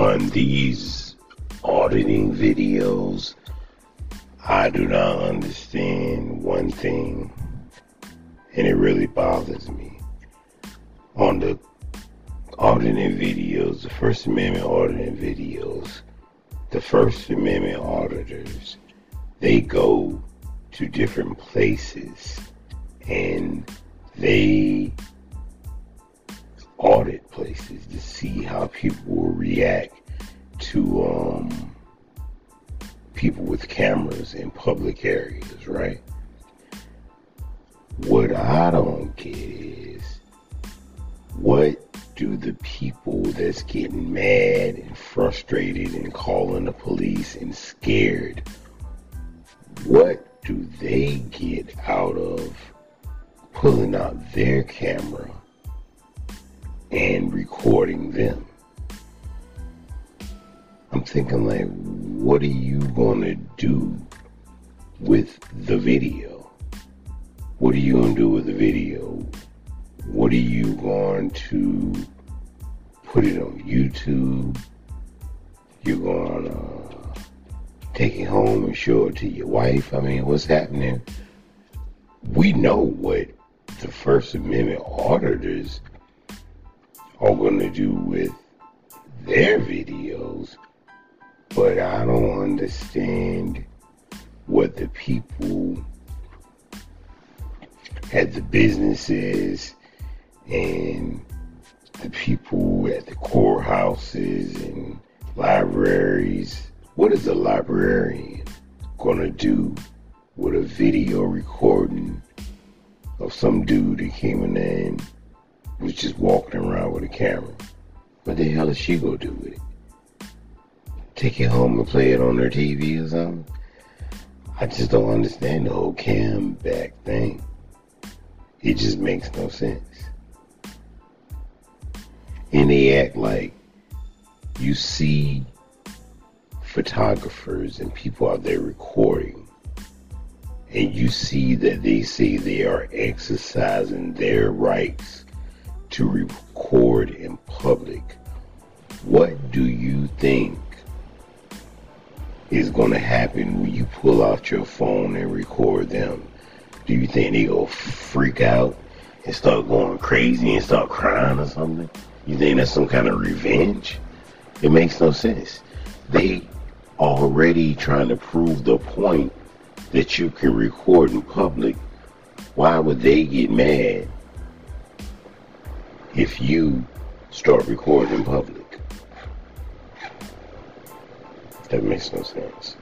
on these auditing videos, I do not understand one thing, and it really bothers me. On the auditing videos, the First Amendment auditing videos, the First Amendment auditors, they go to different places and they to um, people with cameras in public areas, right? What I don't get is what do the people that's getting mad and frustrated and calling the police and scared, what do they get out of pulling out their camera and recording them? I'm thinking like, what are you gonna do with the video? What are you gonna do with the video? What are you going to put it on YouTube? You're gonna take it home and show it to your wife? I mean, what's happening? We know what the First Amendment auditors are gonna do with their videos but I don't understand what the people at the businesses and the people at the courthouses and libraries. What is a librarian gonna do with a video recording of some dude that came in and was just walking around with a camera? What the hell is she gonna do with it? Take it home and play it on their TV or something. I just don't understand the whole cam back thing. It just makes no sense. And they act like you see photographers and people out there recording, and you see that they say they are exercising their rights to record in public. What do you think is going to happen when you pull out your phone and record them? Do you think they go freak out and start going crazy and start crying or something? You think that's some kind of revenge? It makes no sense. They already trying to prove the point that you can record in public. Why would they get mad if you start recording in public? That makes no sense.